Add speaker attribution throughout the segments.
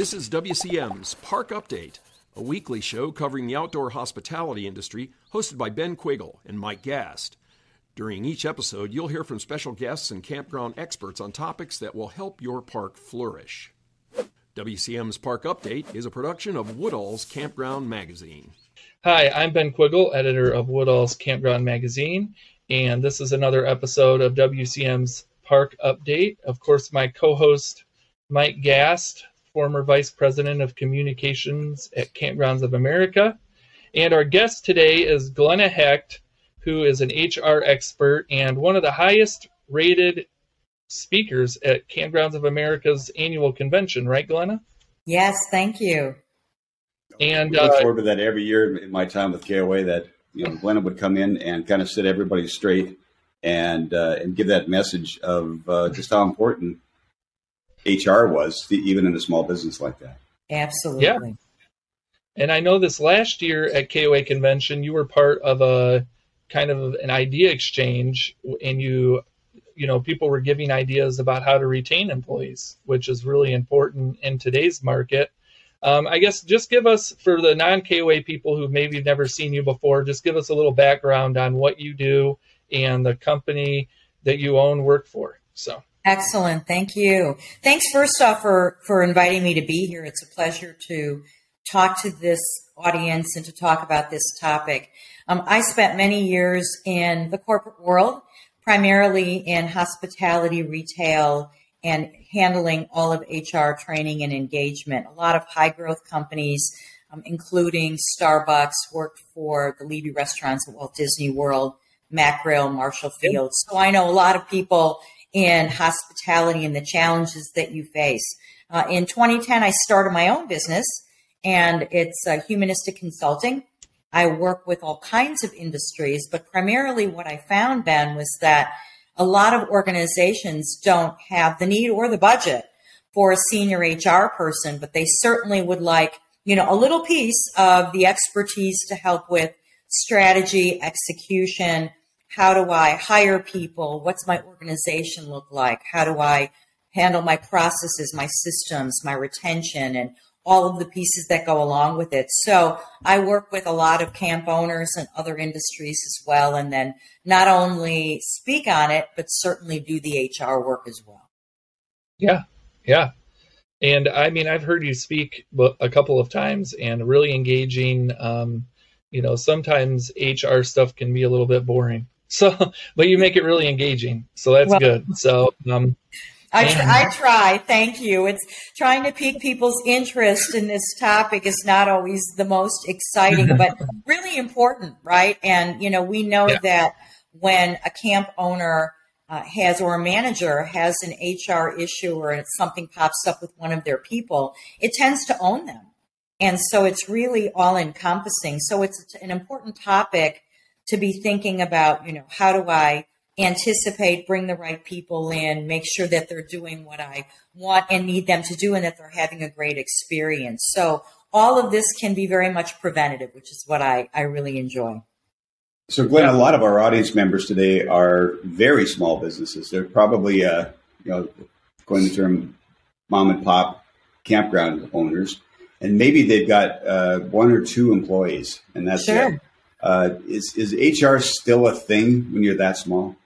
Speaker 1: This is WCM's Park Update, a weekly show covering the outdoor hospitality industry, hosted by Ben Quiggle and Mike Gast. During each episode, you'll hear from special guests and campground experts on topics that will help your park flourish. WCM's Park Update is a production of Woodall's Campground Magazine.
Speaker 2: Hi, I'm Ben Quiggle, editor of Woodall's Campground Magazine, and this is another episode of WCM's Park Update. Of course, my co host, Mike Gast, former Vice President of Communications at Kampgrounds of America. And our guest today is Glenna Hecht, who is an HR expert and one of the highest rated speakers at Kampgrounds of America's annual convention, right, Glenna?
Speaker 3: Yes, thank you.
Speaker 4: And I look uh, forward to that every year in my time with KOA. That you know, Glenna would come in and kind of set everybody straight and uh, and give that message of uh, just how important HR was, even in a small business like that.
Speaker 3: Absolutely.
Speaker 2: Yeah. And I know this last year at KOA convention, you were part of a kind of an idea exchange, and you, you know, people were giving ideas about how to retain employees, which is really important in today's market. Um, I guess just give us, for the non KOA people who maybe never seen you before, just give us a little background on what you do and the company that you own work for. So.
Speaker 3: Excellent. Thank you. Thanks first off for, for inviting me to be here. It's a pleasure to talk to this audience and to talk about this topic. Um, I spent many years in the corporate world, primarily in hospitality, retail, and handling all of HR training and engagement. A lot of high growth companies, um, including Starbucks, worked for the Levy restaurants at Walt Disney World, Macrail, Marshall Field. So I know a lot of people in hospitality and the challenges that you face. Uh, in 2010, I started my own business, and it's uh, humanistic consulting. I work with all kinds of industries, but primarily what I found, Ben, was that a lot of organizations don't have the need or the budget for a senior HR person, but they certainly would like, you know, a little piece of the expertise to help with strategy, execution, how do I hire people? What's my organization look like? How do I handle my processes, my systems, my retention, and all of the pieces that go along with it. So I work with a lot of camp owners and other industries as well, and then not only speak on it, but certainly do the HR work as well.
Speaker 2: Yeah, yeah. And I mean, I've heard you speak a couple of times and really engaging. Um, you know, sometimes HR stuff can be a little bit boring. So, but you make it really engaging. So that's well, good. So, um,
Speaker 3: I, tr- I try. Thank you. It's trying to pique people's interest in this topic is not always the most exciting, but really important, right? And, you know, we know yeah. that when a camp owner uh, has or a manager has an HR issue or something pops up with one of their people, it tends to own them. And so it's really all encompassing. So it's an important topic to be thinking about, you know, how do I anticipate, bring the right people in, make sure that they're doing what I want and need them to do and that they're having a great experience. So all of this can be very much preventative, which is what I, I really enjoy.
Speaker 4: So, Glenn, a lot of our audience members today are very small businesses. They're probably, uh, you know, going the term mom and pop campground owners, and maybe they've got uh, one or two employees, and that's sure. it. Uh, is is HR still a thing when you're that small?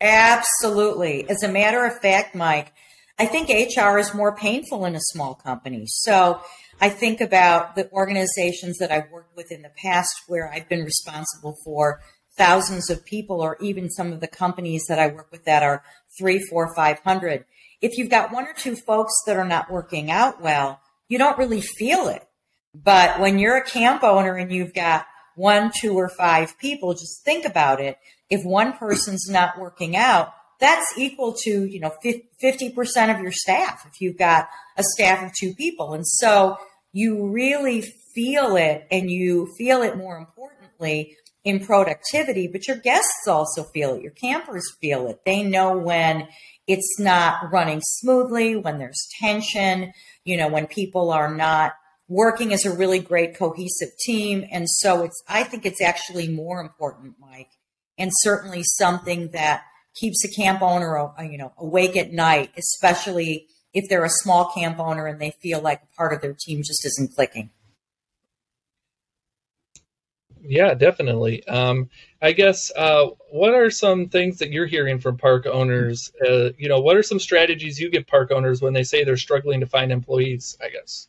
Speaker 3: Absolutely. As a matter of fact, Mike, I think HR is more painful in a small company. So I think about the organizations that I've worked with in the past where I've been responsible for thousands of people, or even some of the companies that I work with that are three, four, five hundred. If you've got one or two folks that are not working out well, you don't really feel it. But when you're a camp owner and you've got one, two, or five people, just think about it. If one person's not working out, that's equal to, you know, 50% of your staff if you've got a staff of two people. And so you really feel it and you feel it more importantly in productivity, but your guests also feel it. Your campers feel it. They know when it's not running smoothly, when there's tension, you know, when people are not working as a really great cohesive team. And so it's, I think it's actually more important, Mike, and certainly something that keeps a camp owner, uh, you know, awake at night, especially if they're a small camp owner and they feel like part of their team just isn't clicking.
Speaker 2: Yeah, definitely. Um, I guess uh, what are some things that you're hearing from park owners? Uh, you know, what are some strategies you give park owners when they say they're struggling to find employees? I guess.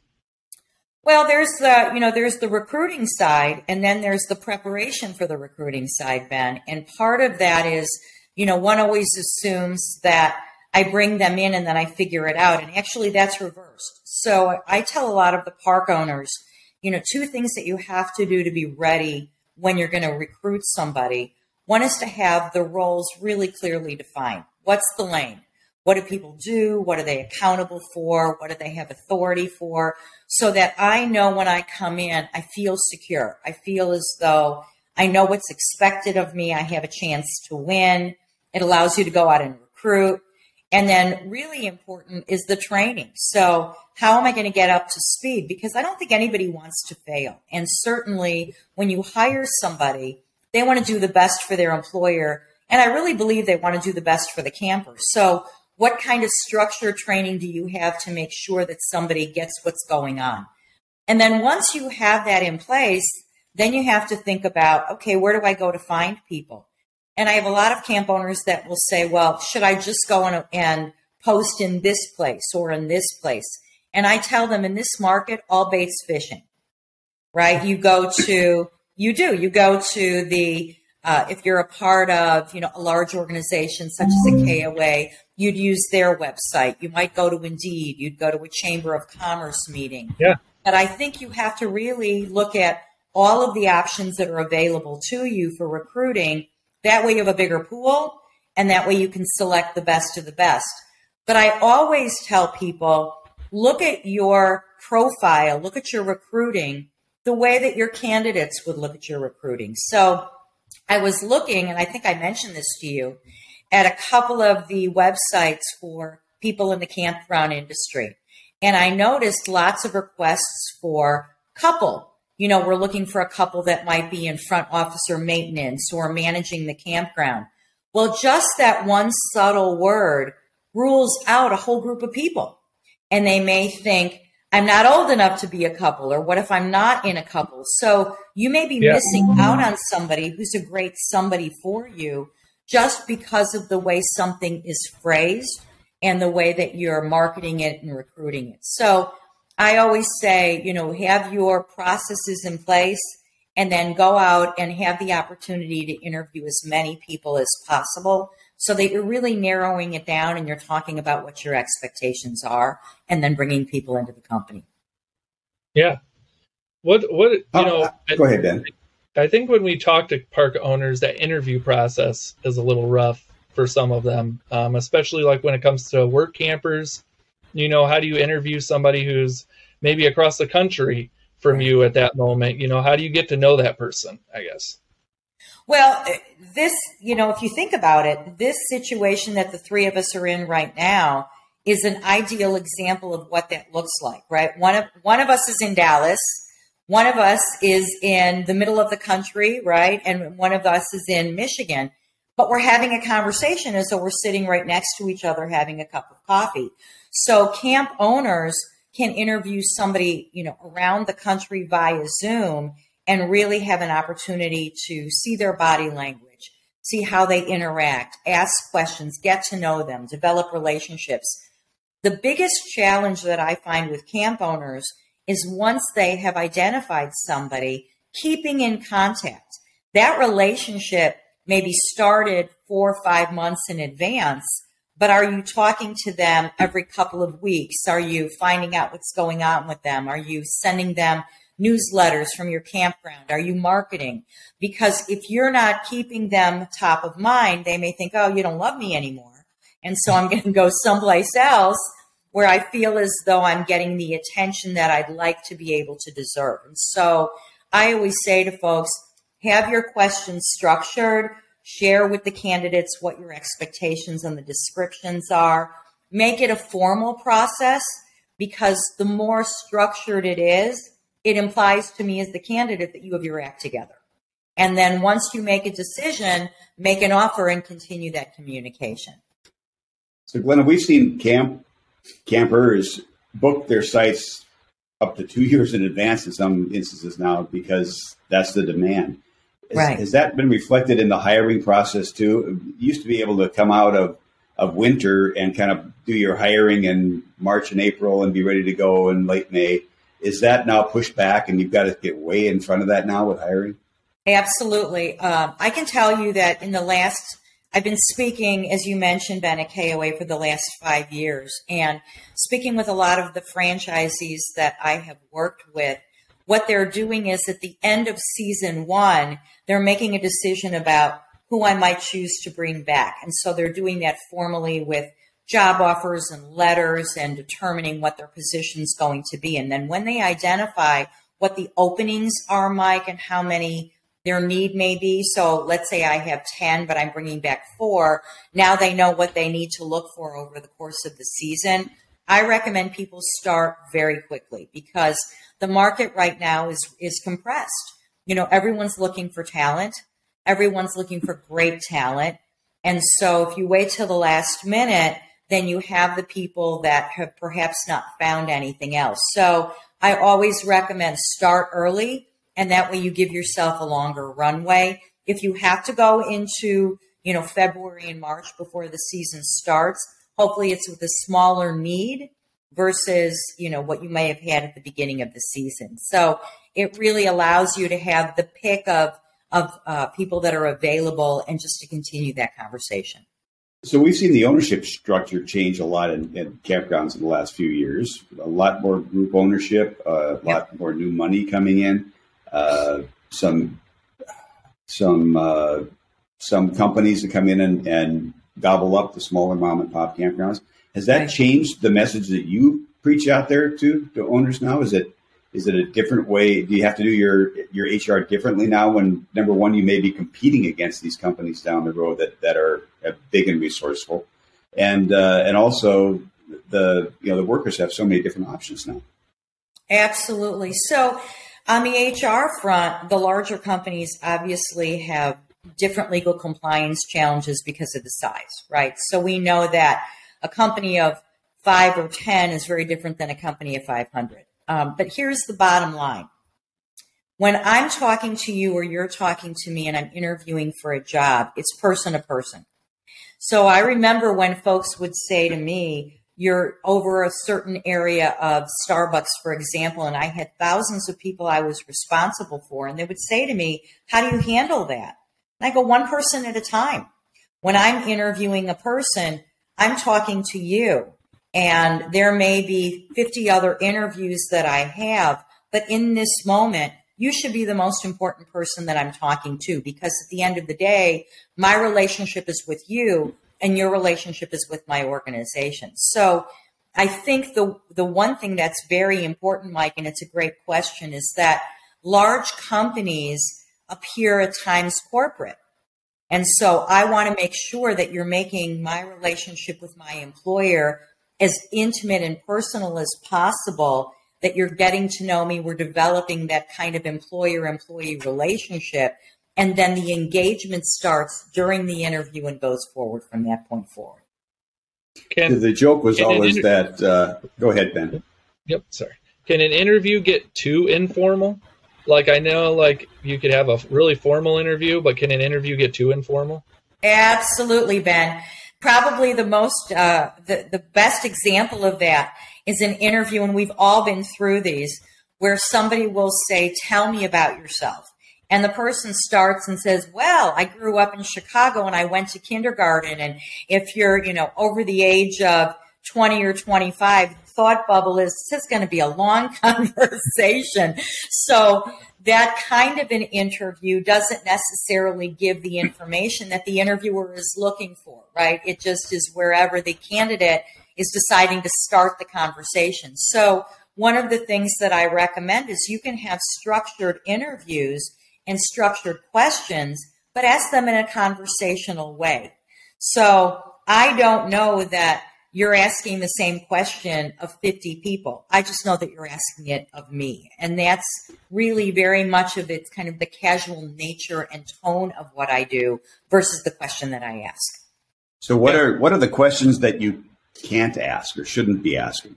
Speaker 3: Well, there's the you know there's the recruiting side, and then there's the preparation for the recruiting side, Ben. And part of that is you know one always assumes that I bring them in and then I figure it out, and actually that's reversed. So I tell a lot of the park owners, you know, two things that you have to do to be ready when you're going to recruit somebody. One is to have the roles really clearly defined. What's the lane? What do people do? What are they accountable for? What do they have authority for? So that I know when I come in, I feel secure. I feel as though I know what's expected of me. I have a chance to win. It allows you to go out and recruit. And then, really important is the training. So, how am I going to get up to speed? Because I don't think anybody wants to fail. And certainly, when you hire somebody, they want to do the best for their employer. And I really believe they want to do the best for the camper. So, what kind of structure training do you have to make sure that somebody gets what's going on? And then once you have that in place, then you have to think about, okay, where do I go to find people? And I have a lot of camp owners that will say, well, should I just go and, and post in this place or in this place? And I tell them in this market, all baits fishing, right? You go to, you do, you go to the, uh, if you're a part of, you know, a large organization such as a KOA, you'd use their website. You might go to Indeed. You'd go to a Chamber of Commerce meeting.
Speaker 2: Yeah.
Speaker 3: But I think you have to really look at all of the options that are available to you for recruiting. That way you have a bigger pool and that way you can select the best of the best. But I always tell people look at your profile, look at your recruiting the way that your candidates would look at your recruiting. So I was looking, and I think I mentioned this to you, at a couple of the websites for people in the campground industry. And I noticed lots of requests for couple. You know, we're looking for a couple that might be in front office or maintenance or managing the campground. Well, just that one subtle word rules out a whole group of people. And they may think, I'm not old enough to be a couple, or what if I'm not in a couple? So you may be yeah. missing out on somebody who's a great somebody for you just because of the way something is phrased and the way that you're marketing it and recruiting it. So I always say, you know, have your processes in place and then go out and have the opportunity to interview as many people as possible so that you're really narrowing it down and you're talking about what your expectations are and then bringing people into the company.
Speaker 2: Yeah. What, what, you oh, know,
Speaker 4: go ahead, Ben.
Speaker 2: I think when we talk to park owners, that interview process is a little rough for some of them, um, especially like when it comes to work campers. You know, how do you interview somebody who's maybe across the country from you at that moment? You know, how do you get to know that person? I guess.
Speaker 3: Well, this, you know, if you think about it, this situation that the three of us are in right now is an ideal example of what that looks like, right? One of one of us is in Dallas one of us is in the middle of the country, right? And one of us is in Michigan. But we're having a conversation and so we're sitting right next to each other having a cup of coffee. So camp owners can interview somebody, you know, around the country via Zoom and really have an opportunity to see their body language, see how they interact, ask questions, get to know them, develop relationships. The biggest challenge that I find with camp owners is once they have identified somebody, keeping in contact. That relationship may be started four or five months in advance, but are you talking to them every couple of weeks? Are you finding out what's going on with them? Are you sending them newsletters from your campground? Are you marketing? Because if you're not keeping them top of mind, they may think, oh, you don't love me anymore. And so I'm going to go someplace else where I feel as though I'm getting the attention that I'd like to be able to deserve. And so I always say to folks, have your questions structured, share with the candidates what your expectations and the descriptions are, make it a formal process because the more structured it is, it implies to me as the candidate that you have your act together. And then once you make a decision, make an offer and continue that communication.
Speaker 4: So, Glenna, we've seen camp campers book their sites up to two years in advance in some instances now because that's the demand. Has,
Speaker 3: right.
Speaker 4: has that been reflected in the hiring process too? You used to be able to come out of, of winter and kind of do your hiring in March and April and be ready to go in late May. Is that now pushed back and you've got to get way in front of that now with hiring?
Speaker 3: Absolutely. Um, I can tell you that in the last I've been speaking, as you mentioned, Ben, at KOA for the last five years and speaking with a lot of the franchisees that I have worked with. What they're doing is at the end of season one, they're making a decision about who I might choose to bring back. And so they're doing that formally with job offers and letters and determining what their position's going to be. And then when they identify what the openings are, Mike, and how many their need may be. So let's say I have 10, but I'm bringing back four. Now they know what they need to look for over the course of the season. I recommend people start very quickly because the market right now is, is compressed. You know, everyone's looking for talent. Everyone's looking for great talent. And so if you wait till the last minute, then you have the people that have perhaps not found anything else. So I always recommend start early and that way you give yourself a longer runway. If you have to go into, you know, February and March before the season starts, hopefully it's with a smaller need versus, you know, what you may have had at the beginning of the season. So it really allows you to have the pick of of uh, people that are available and just to continue that conversation.
Speaker 4: So we've seen the ownership structure change a lot in, in campgrounds in the last few years. A lot more group ownership, uh, a lot more new money coming in. Uh, some some uh, some companies that come in and, and, gobble up the smaller mom and pop campgrounds. Has that changed the message that you preach out there to to owners now? Is it is it a different way? Do you have to do your your HR differently now? When number one, you may be competing against these companies down the road that that are big and resourceful, and uh, and also the you know the workers have so many different options now.
Speaker 3: Absolutely. So on the HR front, the larger companies obviously have different legal compliance challenges because of the size, right? So we know that a company of five or 10 is very different than a company of 500. Um, but here's the bottom line. When I'm talking to you or you're talking to me and I'm interviewing for a job, it's person to person. So I remember when folks would say to me, you're over a certain area of Starbucks, for example, and I had thousands of people I was responsible for, and they would say to me, How do you handle that? And I go, One person at a time. When I'm interviewing a person, I'm talking to you, and there may be 50 other interviews that I have, but in this moment, you should be the most important person that I'm talking to because at the end of the day, my relationship is with you and your relationship is with my organization. So I think the the one thing that's very important, Mike, and it's a great question, is that large companies appear at times corporate. And so I want to make sure that you're making my relationship with my employer as intimate and personal as possible, that you're getting to know me. We're developing that kind of employer employee relationship and then the engagement starts during the interview and goes forward from that point forward.
Speaker 4: Can, the joke was always inter- that. Uh, go ahead, Ben.
Speaker 2: Yep. Sorry. Can an interview get too informal? Like I know, like you could have a really formal interview, but can an interview get too informal?
Speaker 3: Absolutely, Ben. Probably the most, uh, the the best example of that is an interview, and we've all been through these, where somebody will say, "Tell me about yourself." And the person starts and says, "Well, I grew up in Chicago and I went to kindergarten and if you're, you know, over the age of 20 or 25, thought bubble is this is going to be a long conversation." So that kind of an interview doesn't necessarily give the information that the interviewer is looking for, right? It just is wherever the candidate is deciding to start the conversation. So one of the things that I recommend is you can have structured interviews and structured questions, but ask them in a conversational way. So I don't know that you're asking the same question of 50 people. I just know that you're asking it of me. And that's really very much of it's kind of the casual nature and tone of what I do versus the question that I ask.
Speaker 4: So what are what are the questions that you can't ask or shouldn't be asking?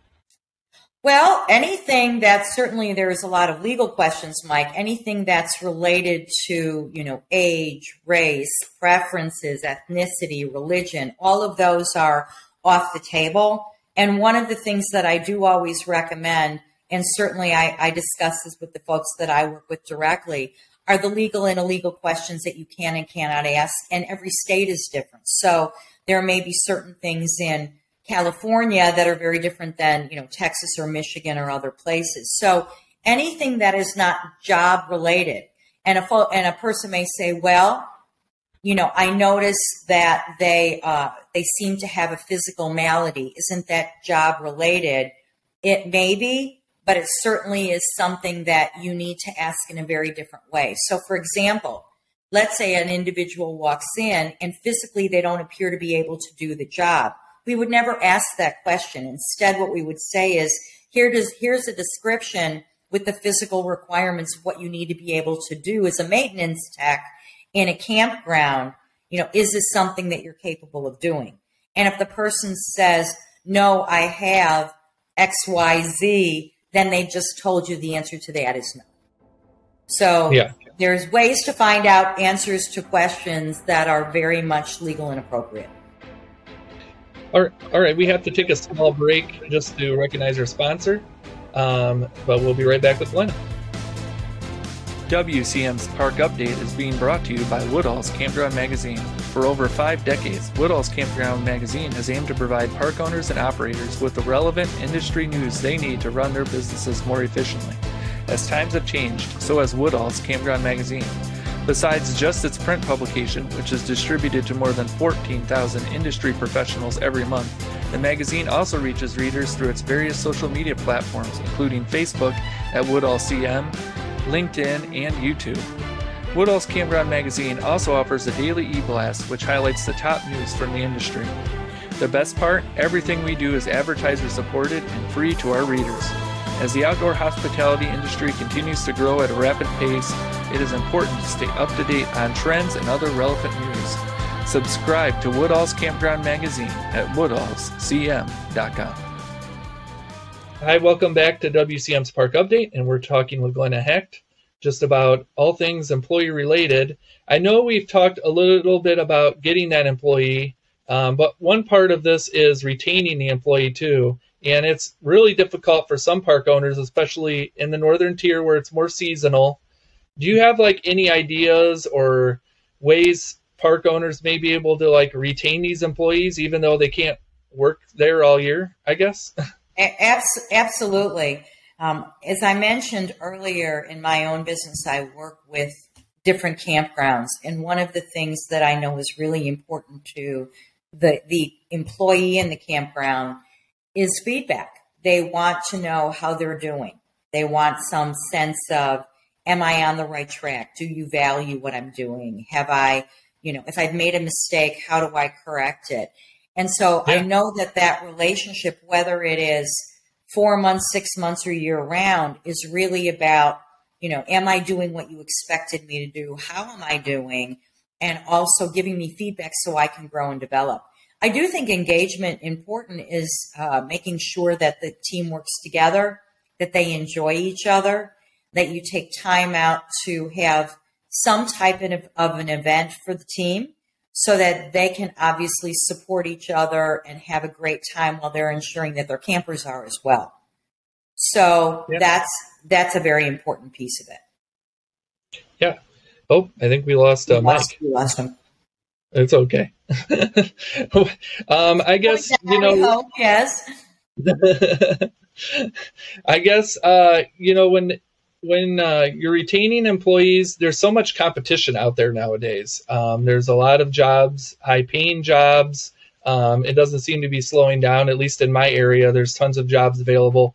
Speaker 3: Well, anything that certainly there's a lot of legal questions, Mike. Anything that's related to, you know, age, race, preferences, ethnicity, religion, all of those are off the table. And one of the things that I do always recommend, and certainly I, I discuss this with the folks that I work with directly, are the legal and illegal questions that you can and cannot ask. And every state is different. So there may be certain things in California that are very different than, you know, Texas or Michigan or other places. So anything that is not job related. And a, and a person may say, well, you know, I notice that they, uh, they seem to have a physical malady. Isn't that job related? It may be, but it certainly is something that you need to ask in a very different way. So, for example, let's say an individual walks in and physically they don't appear to be able to do the job we would never ask that question. Instead, what we would say is, here does here's a description with the physical requirements of what you need to be able to do as a maintenance tech in a campground. You know, is this something that you're capable of doing? And if the person says, no, I have XYZ, then they just told you the answer to that is no. So yeah. there's ways to find out answers to questions that are very much legal and appropriate.
Speaker 2: All right, we have to take a small break just to recognize our sponsor, um, but we'll be right back with Glenn. WCM's Park Update is being brought to you by Woodall's Campground Magazine. For over five decades, Woodall's Campground Magazine has aimed to provide park owners and operators with the relevant industry news they need to run their businesses more efficiently. As times have changed, so has Woodall's Campground Magazine. Besides just its print publication, which is distributed to more than 14,000 industry professionals every month, the magazine also reaches readers through its various social media platforms, including Facebook at Woodall CM, LinkedIn, and YouTube. Woodall's Campground Magazine also offers a daily e-blast which highlights the top news from the industry. The best part, everything we do is advertiser supported and free to our readers. As the outdoor hospitality industry continues to grow at a rapid pace, it is important to stay up to date on trends and other relevant news. Subscribe to Woodall's Campground Magazine at woodallscm.com. Hi, welcome back to WCM's Park Update, and we're talking with Glenna Hecht just about all things employee related. I know we've talked a little bit about getting that employee, um, but one part of this is retaining the employee too. And it's really difficult for some park owners, especially in the northern tier where it's more seasonal. Do you have like any ideas or ways park owners may be able to like retain these employees even though they can't work there all year, I guess?
Speaker 3: Absolutely. Um, as I mentioned earlier in my own business, I work with different campgrounds. And one of the things that I know is really important to the, the employee in the campground is feedback. They want to know how they're doing. They want some sense of, am I on the right track? Do you value what I'm doing? Have I, you know, if I've made a mistake, how do I correct it? And so yeah. I know that that relationship, whether it is four months, six months, or year round, is really about, you know, am I doing what you expected me to do? How am I doing? And also giving me feedback so I can grow and develop. I do think engagement important is uh, making sure that the team works together, that they enjoy each other, that you take time out to have some type of, of an event for the team so that they can obviously support each other and have a great time while they're ensuring that their campers are as well. So yep. that's that's a very important piece of it.
Speaker 2: Yeah. Oh, I think we lost uh, we lost, Mike.
Speaker 3: We lost him.
Speaker 2: It's okay. um, I guess you know.
Speaker 3: Yes.
Speaker 2: I guess uh, you know when when uh, you're retaining employees, there's so much competition out there nowadays. Um, there's a lot of jobs, high paying jobs. Um, it doesn't seem to be slowing down, at least in my area. There's tons of jobs available.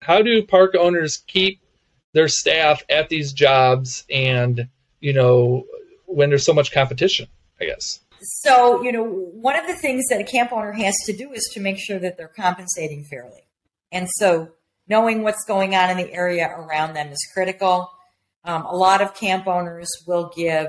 Speaker 2: How do park owners keep their staff at these jobs and, you know, when there's so much competition? I guess.
Speaker 3: So, you know, one of the things that a camp owner has to do is to make sure that they're compensating fairly. And so, knowing what's going on in the area around them is critical. Um, a lot of camp owners will give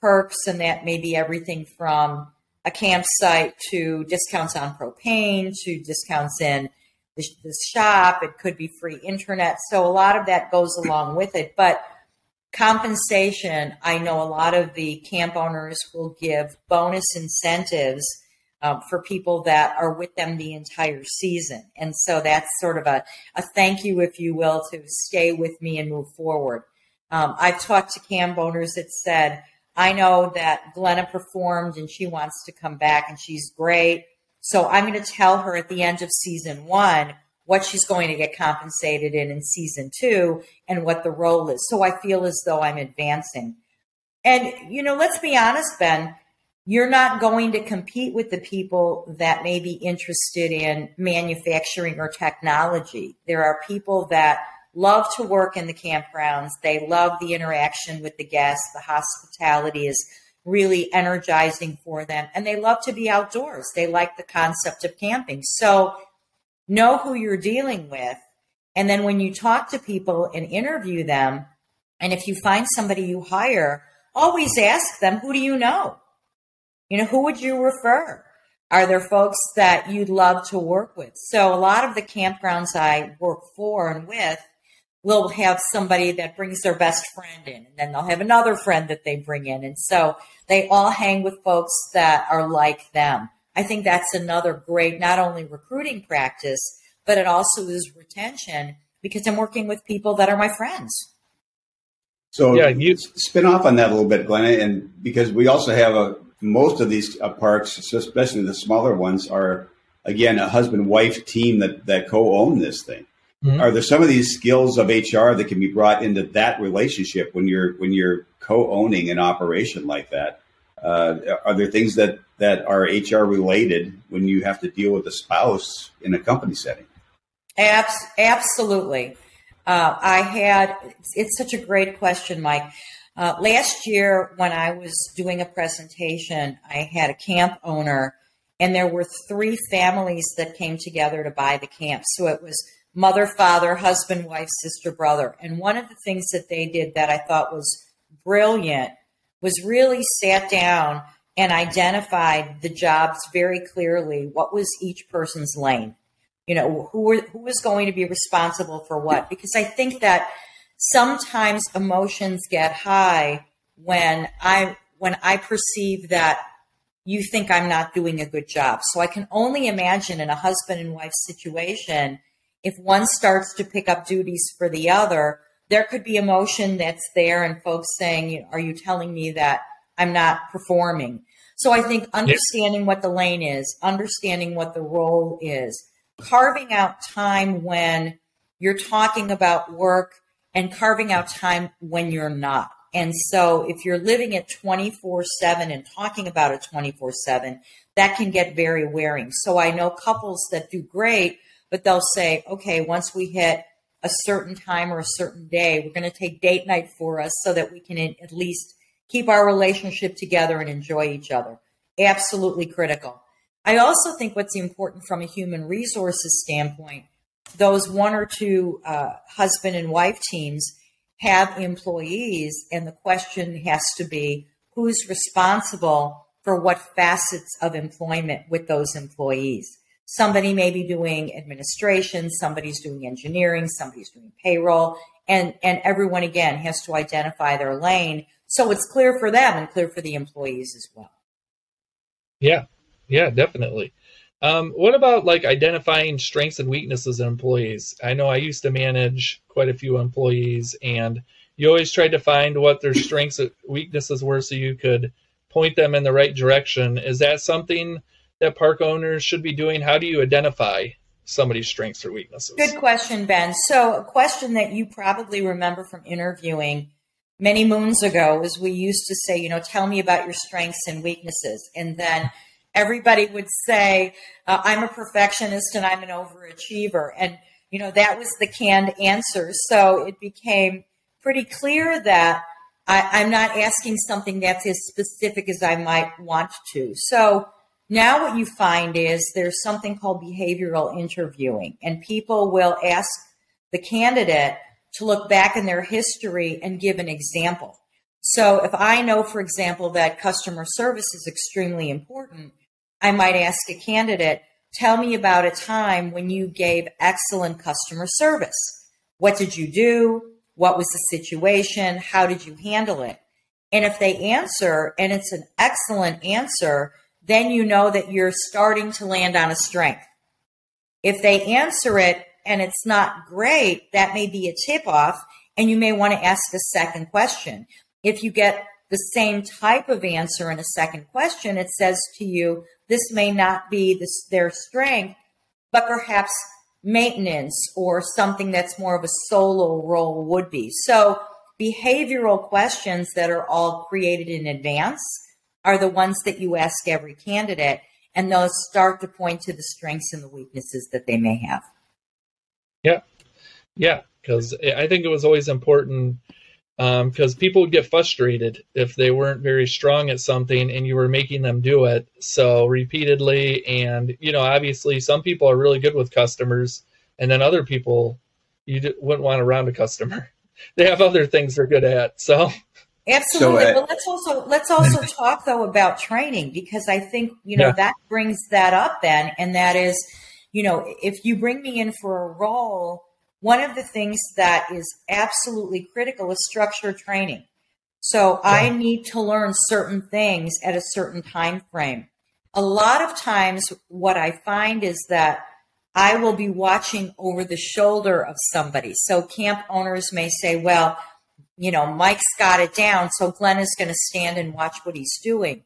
Speaker 3: perks, and that may be everything from a campsite to discounts on propane, to discounts in the, the shop. It could be free internet. So a lot of that goes along with it. But compensation, I know a lot of the camp owners will give bonus incentives um, for people that are with them the entire season. And so that's sort of a, a thank you, if you will, to stay with me and move forward. Um, I've talked to camp owners that said, I know that Glenna performed and she wants to come back and she's great. So I'm going to tell her at the end of season one what she's going to get compensated in in season two and what the role is. So I feel as though I'm advancing. And, you know, let's be honest, Ben, you're not going to compete with the people that may be interested in manufacturing or technology. There are people that love to work in the campgrounds. They love the interaction with the guests. The hospitality is really energizing for them and they love to be outdoors. They like the concept of camping. So know who you're dealing with. And then when you talk to people and interview them, and if you find somebody you hire, always ask them, who do you know? You know, who would you refer? Are there folks that you'd love to work with? So a lot of the campgrounds I work for and with will have somebody that brings their best friend in, and then they'll have another friend that they bring in. And so they all hang with folks that are like them. I think that's another great, not only recruiting practice, but it also is retention because I'm working with people that are my friends.
Speaker 4: So yeah, you spin off on that a little bit, Glenna, and because we also have a most of these uh, parks, especially the smaller ones, are again a husband wife team that that co-own this thing. Mm-hmm. Are there some of these skills of HR that can be brought into that relationship when you're when you're co-owning an operation like that? Uh, are there things that that are HR related when you have to deal with a spouse in a company setting?
Speaker 3: Abs- absolutely. Uh, I had it's such a great question, Mike. Uh, last year, when I was doing a presentation, I had a camp owner, and there were three families that came together to buy the camp. So it was mother, father, husband, wife, sister, brother. And one of the things that they did that I thought was brilliant was really sat down and identified the jobs very clearly. What was each person's lane? You know, who were, who was going to be responsible for what? Because I think that sometimes emotions get high when I when I perceive that you think I'm not doing a good job. So I can only imagine in a husband and wife situation if one starts to pick up duties for the other, there could be emotion that's there and folks saying, Are you telling me that I'm not performing? So I think understanding what the lane is, understanding what the role is, carving out time when you're talking about work and carving out time when you're not. And so if you're living it 24 7 and talking about it 24 7, that can get very wearing. So I know couples that do great but they'll say, okay, once we hit a certain time or a certain day, we're going to take date night for us so that we can at least keep our relationship together and enjoy each other. Absolutely critical. I also think what's important from a human resources standpoint, those one or two uh, husband and wife teams have employees, and the question has to be who's responsible for what facets of employment with those employees. Somebody may be doing administration, somebody's doing engineering, somebody's doing payroll, and and everyone again has to identify their lane so it's clear for them and clear for the employees as well.
Speaker 2: Yeah, yeah, definitely. Um, what about like identifying strengths and weaknesses in employees? I know I used to manage quite a few employees, and you always tried to find what their strengths and weaknesses were so you could point them in the right direction. Is that something that park owners should be doing? How do you identify somebody's strengths or weaknesses?
Speaker 3: Good question, Ben. So, a question that you probably remember from interviewing many moons ago is we used to say, you know, tell me about your strengths and weaknesses. And then everybody would say, uh, I'm a perfectionist and I'm an overachiever. And, you know, that was the canned answer. So it became pretty clear that I, I'm not asking something that's as specific as I might want to. So now, what you find is there's something called behavioral interviewing, and people will ask the candidate to look back in their history and give an example. So if I know, for example, that customer service is extremely important, I might ask a candidate, tell me about a time when you gave excellent customer service. What did you do? What was the situation? How did you handle it? And if they answer and it's an excellent answer, then you know that you're starting to land on a strength. If they answer it and it's not great, that may be a tip off and you may want to ask a second question. If you get the same type of answer in a second question, it says to you, this may not be this, their strength, but perhaps maintenance or something that's more of a solo role would be. So behavioral questions that are all created in advance are the ones that you ask every candidate, and those start to point to the strengths and the weaknesses that they may have.
Speaker 2: Yeah, yeah, because I think it was always important because um, people would get frustrated if they weren't very strong at something and you were making them do it so repeatedly. And you know obviously some people are really good with customers and then other people you wouldn't want around a customer. They have other things they're good at so.
Speaker 3: Absolutely. So, uh, but let's also let's also talk though about training because i think you know yeah. that brings that up then and that is you know if you bring me in for a role one of the things that is absolutely critical is structured training. So yeah. I need to learn certain things at a certain time frame. A lot of times what I find is that I will be watching over the shoulder of somebody. So camp owners may say, well, you know, Mike's got it down, so Glenn is going to stand and watch what he's doing.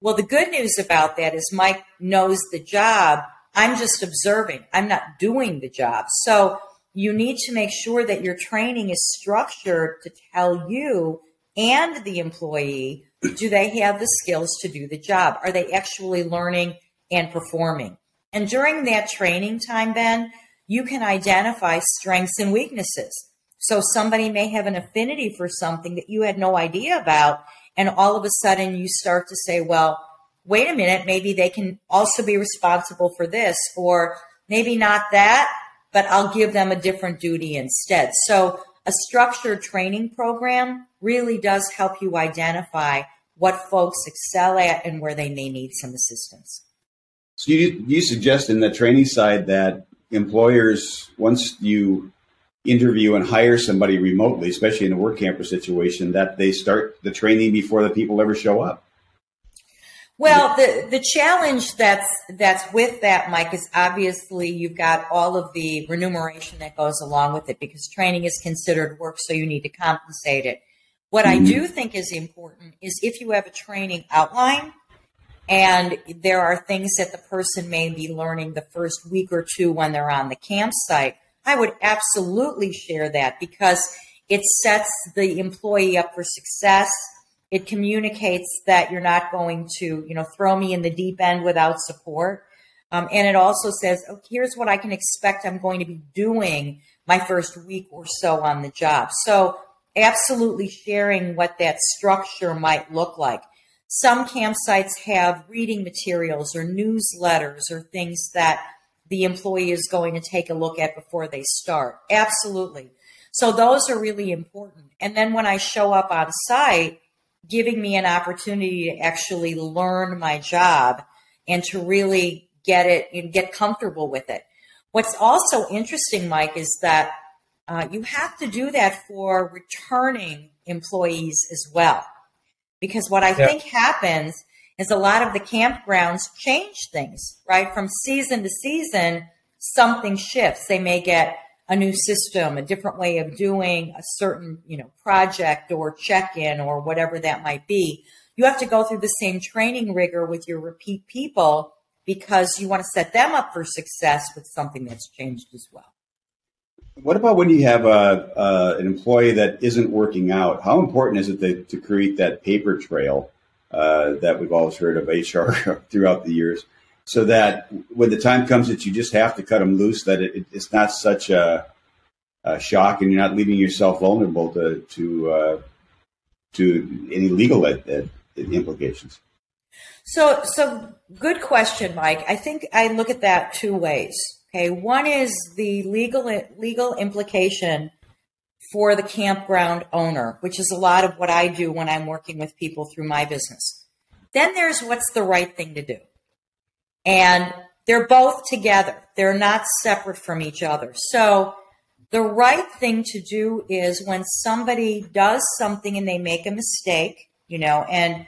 Speaker 3: Well, the good news about that is Mike knows the job. I'm just observing. I'm not doing the job. So you need to make sure that your training is structured to tell you and the employee do they have the skills to do the job? Are they actually learning and performing? And during that training time, Ben, you can identify strengths and weaknesses. So somebody may have an affinity for something that you had no idea about. And all of a sudden you start to say, well, wait a minute, maybe they can also be responsible for this, or maybe not that, but I'll give them a different duty instead. So a structured training program really does help you identify what folks excel at and where they may need some assistance.
Speaker 4: So you, you suggest in the training side that employers, once you interview and hire somebody remotely, especially in a work camper situation, that they start the training before the people ever show up.
Speaker 3: Well, the the challenge that's that's with that, Mike, is obviously you've got all of the remuneration that goes along with it because training is considered work, so you need to compensate it. What mm-hmm. I do think is important is if you have a training outline and there are things that the person may be learning the first week or two when they're on the campsite, I would absolutely share that because it sets the employee up for success it communicates that you're not going to, you know, throw me in the deep end without support. Um, and it also says, oh, here's what I can expect I'm going to be doing my first week or so on the job. So absolutely sharing what that structure might look like. Some campsites have reading materials or newsletters or things that the employee is going to take a look at before they start. Absolutely. So those are really important. And then when I show up on site, giving me an opportunity to actually learn my job and to really get it and get comfortable with it. What's also interesting, Mike, is that uh, you have to do that for returning employees as well. Because what I yeah. think happens is a lot of the campgrounds change things, right? From season to season, something shifts. They may get a new system, a different way of doing a certain, you know, project or check-in or whatever that might be. You have to go through the same training rigor with your repeat people because you want to set them up for success with something that's changed as well.
Speaker 4: What about when you have a, uh, an employee that isn't working out? How important is it to, to create that paper trail uh, that we've always heard of HR throughout the years? So that when the time comes that you just have to cut them loose, that it, it's not such a, a, shock, and you're not leaving yourself vulnerable to to uh, to any legal ed, ed implications.
Speaker 3: So, so good question, Mike. I think I look at that two ways. Okay, one is the legal legal implication for the campground owner, which is a lot of what I do when I'm working with people through my business. Then there's what's the right thing to do. And they're both together. They're not separate from each other. So the right thing to do is when somebody does something and they make a mistake, you know, and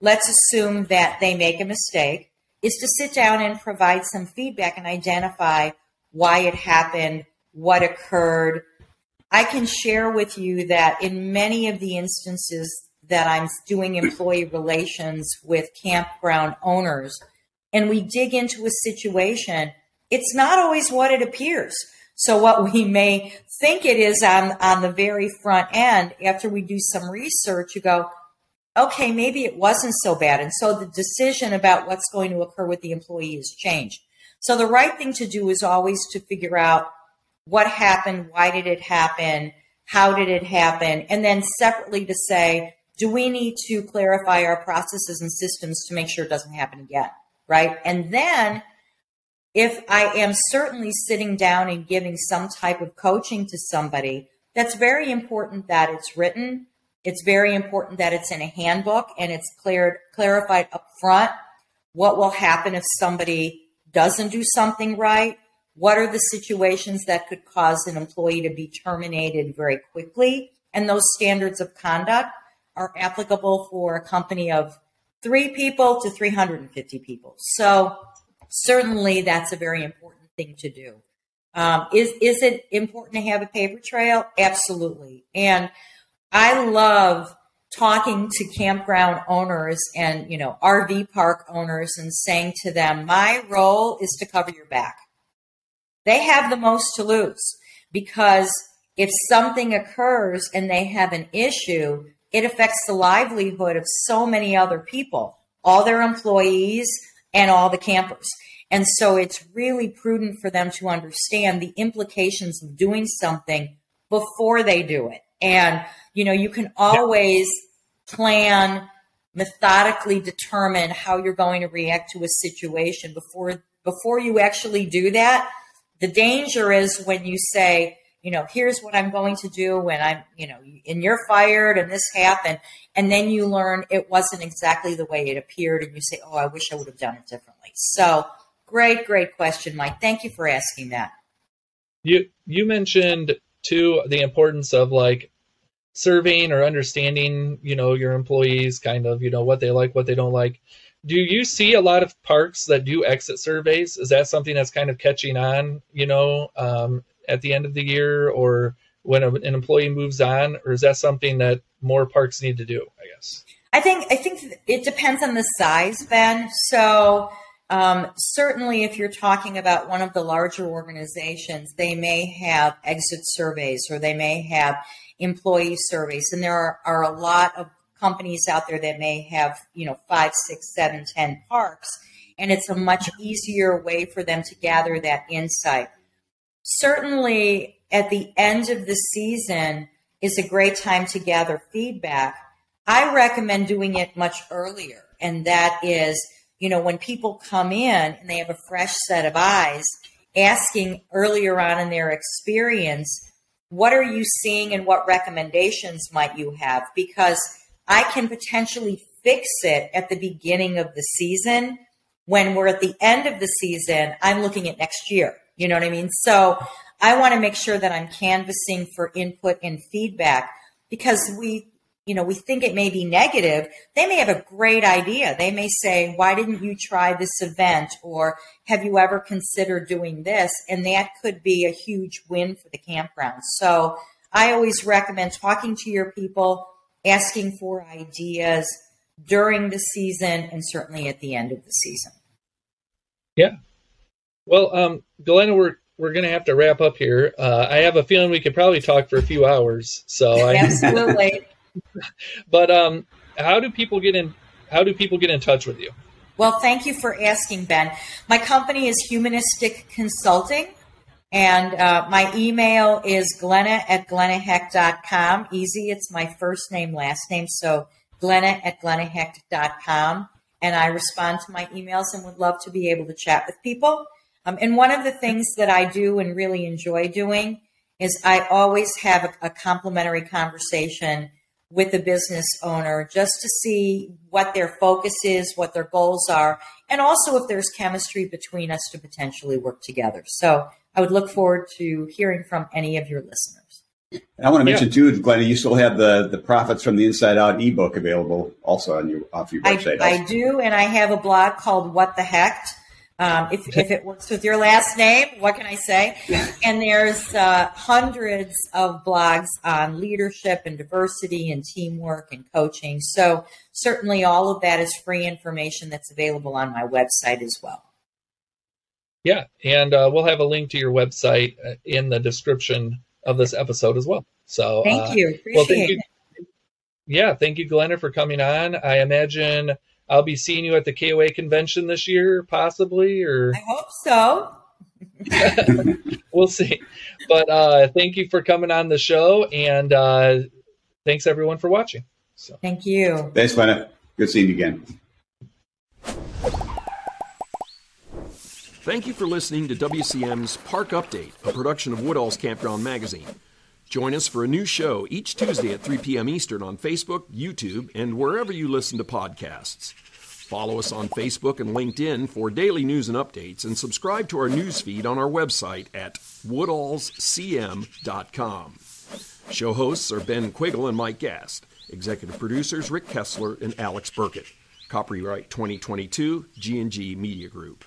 Speaker 3: let's assume that they make a mistake, is to sit down and provide some feedback and identify why it happened, what occurred. I can share with you that in many of the instances that I'm doing employee relations with campground owners, and we dig into a situation, it's not always what it appears. So what we may think it is on, on the very front end, after we do some research, you go, okay, maybe it wasn't so bad. And so the decision about what's going to occur with the employee has changed. So the right thing to do is always to figure out what happened, why did it happen, how did it happen, and then separately to say, do we need to clarify our processes and systems to make sure it doesn't happen again? Right. And then if I am certainly sitting down and giving some type of coaching to somebody, that's very important that it's written it's very important that it's in a handbook and it's cleared, clarified up front what will happen if somebody doesn't do something right. What are the situations that could cause an employee to be terminated very quickly? And those standards of conduct are applicable for a company of three people to 350 people. So certainly that's a very important thing to do. Um, is is it important to have a paper trail? Absolutely. And I love talking to campground owners and, you know, RV park owners and saying to them, my role is to cover your back. They have the most to lose because if something occurs and they have an issue, it affects the livelihood of so many other people, all their employees and all the campers. And so it's really prudent for them to understand the implications of doing something before they do it. And you know, you can always plan methodically determine how you're going to react to a situation before before you actually do that. The danger is when you say, you know, here's what I'm going to do when I'm, you know, and you're fired and this happened. And then you learn it wasn't exactly the way it appeared. And you say, oh, I wish I would have done it differently. So great, great question, Mike. Thank you for asking that.
Speaker 2: You, you mentioned too, the importance of like serving or understanding, you know, your employees, kind of, you know, what they like, what they don't like. Do you see a lot of parks that do exit surveys? Is that something that's kind of catching on, you know, um, at the end of the year or when a, an employee moves on, or is that something that more parks need to do? I guess.
Speaker 3: I think I think it depends on the size, Ben. So um, certainly, if you're talking about one of the larger organizations, they may have exit surveys or they may have employee surveys. And there are, are a lot of companies out there that may have, you know, five, six, seven, ten parks. And it's a much easier way for them to gather that insight. Certainly, at the end of the season is a great time to gather feedback. I recommend doing it much earlier. And that is, you know, when people come in and they have a fresh set of eyes, asking earlier on in their experience, what are you seeing and what recommendations might you have? Because I can potentially fix it at the beginning of the season. When we're at the end of the season, I'm looking at next year. You know what I mean? So I want to make sure that I'm canvassing for input and feedback because we you know, we think it may be negative, they may have a great idea. They may say, why didn't you try this event? Or have you ever considered doing this? And that could be a huge win for the campground. So I always recommend talking to your people, asking for ideas during the season and certainly at the end of the season.
Speaker 2: Yeah. Well, um, Glenna, we're we're going to have to wrap up here. Uh, I have a feeling we could probably talk for a few hours. So I,
Speaker 3: absolutely.
Speaker 2: but um, how do people get in? How do people get in touch with you?
Speaker 3: Well, thank you for asking, Ben. My company is Humanistic Consulting, and uh, my email is glenna at glennahecht.com. Easy, it's my first name, last name. So glenna at glennahecht.com. And I respond to my emails and would love to be able to chat with people. Um, and one of the things that I do and really enjoy doing is I always have a, a complimentary conversation with the business owner just to see what their focus is, what their goals are, and also if there's chemistry between us to potentially work together. So I would look forward to hearing from any of your listeners.
Speaker 4: I want to mention yeah. too, Glenna, you still have the the profits from the Inside Out ebook available also on your off your website.
Speaker 3: I, I do, and I have a blog called What the Heck um, if, if it works with your last name, what can I say? And there's uh, hundreds of blogs on leadership and diversity and teamwork and coaching. So certainly all of that is free information that's available on my website as well.
Speaker 2: Yeah, and uh, we'll have a link to your website uh, in the description of this episode as well. So
Speaker 3: thank uh, you. Appreciate well, thank you.
Speaker 2: It. Yeah, thank you, Glenna, for coming on. I imagine I'll be seeing you at the KOA convention this year, possibly, or
Speaker 3: I hope so.
Speaker 2: we'll see. But uh, thank you for coming on the show, and uh, thanks everyone for watching.
Speaker 3: So. Thank you.
Speaker 4: Thanks, Lena. Good seeing you again.
Speaker 1: Thank you for listening to WCM's Park Update, a production of Woodall's Campground Magazine. Join us for a new show each Tuesday at 3 p.m. Eastern on Facebook, YouTube, and wherever you listen to podcasts. Follow us on Facebook and LinkedIn for daily news and updates, and subscribe to our news feed on our website at woodallscm.com. Show hosts are Ben Quiggle and Mike Gast. Executive producers Rick Kessler and Alex Burkett. Copyright 2022 G&G Media Group.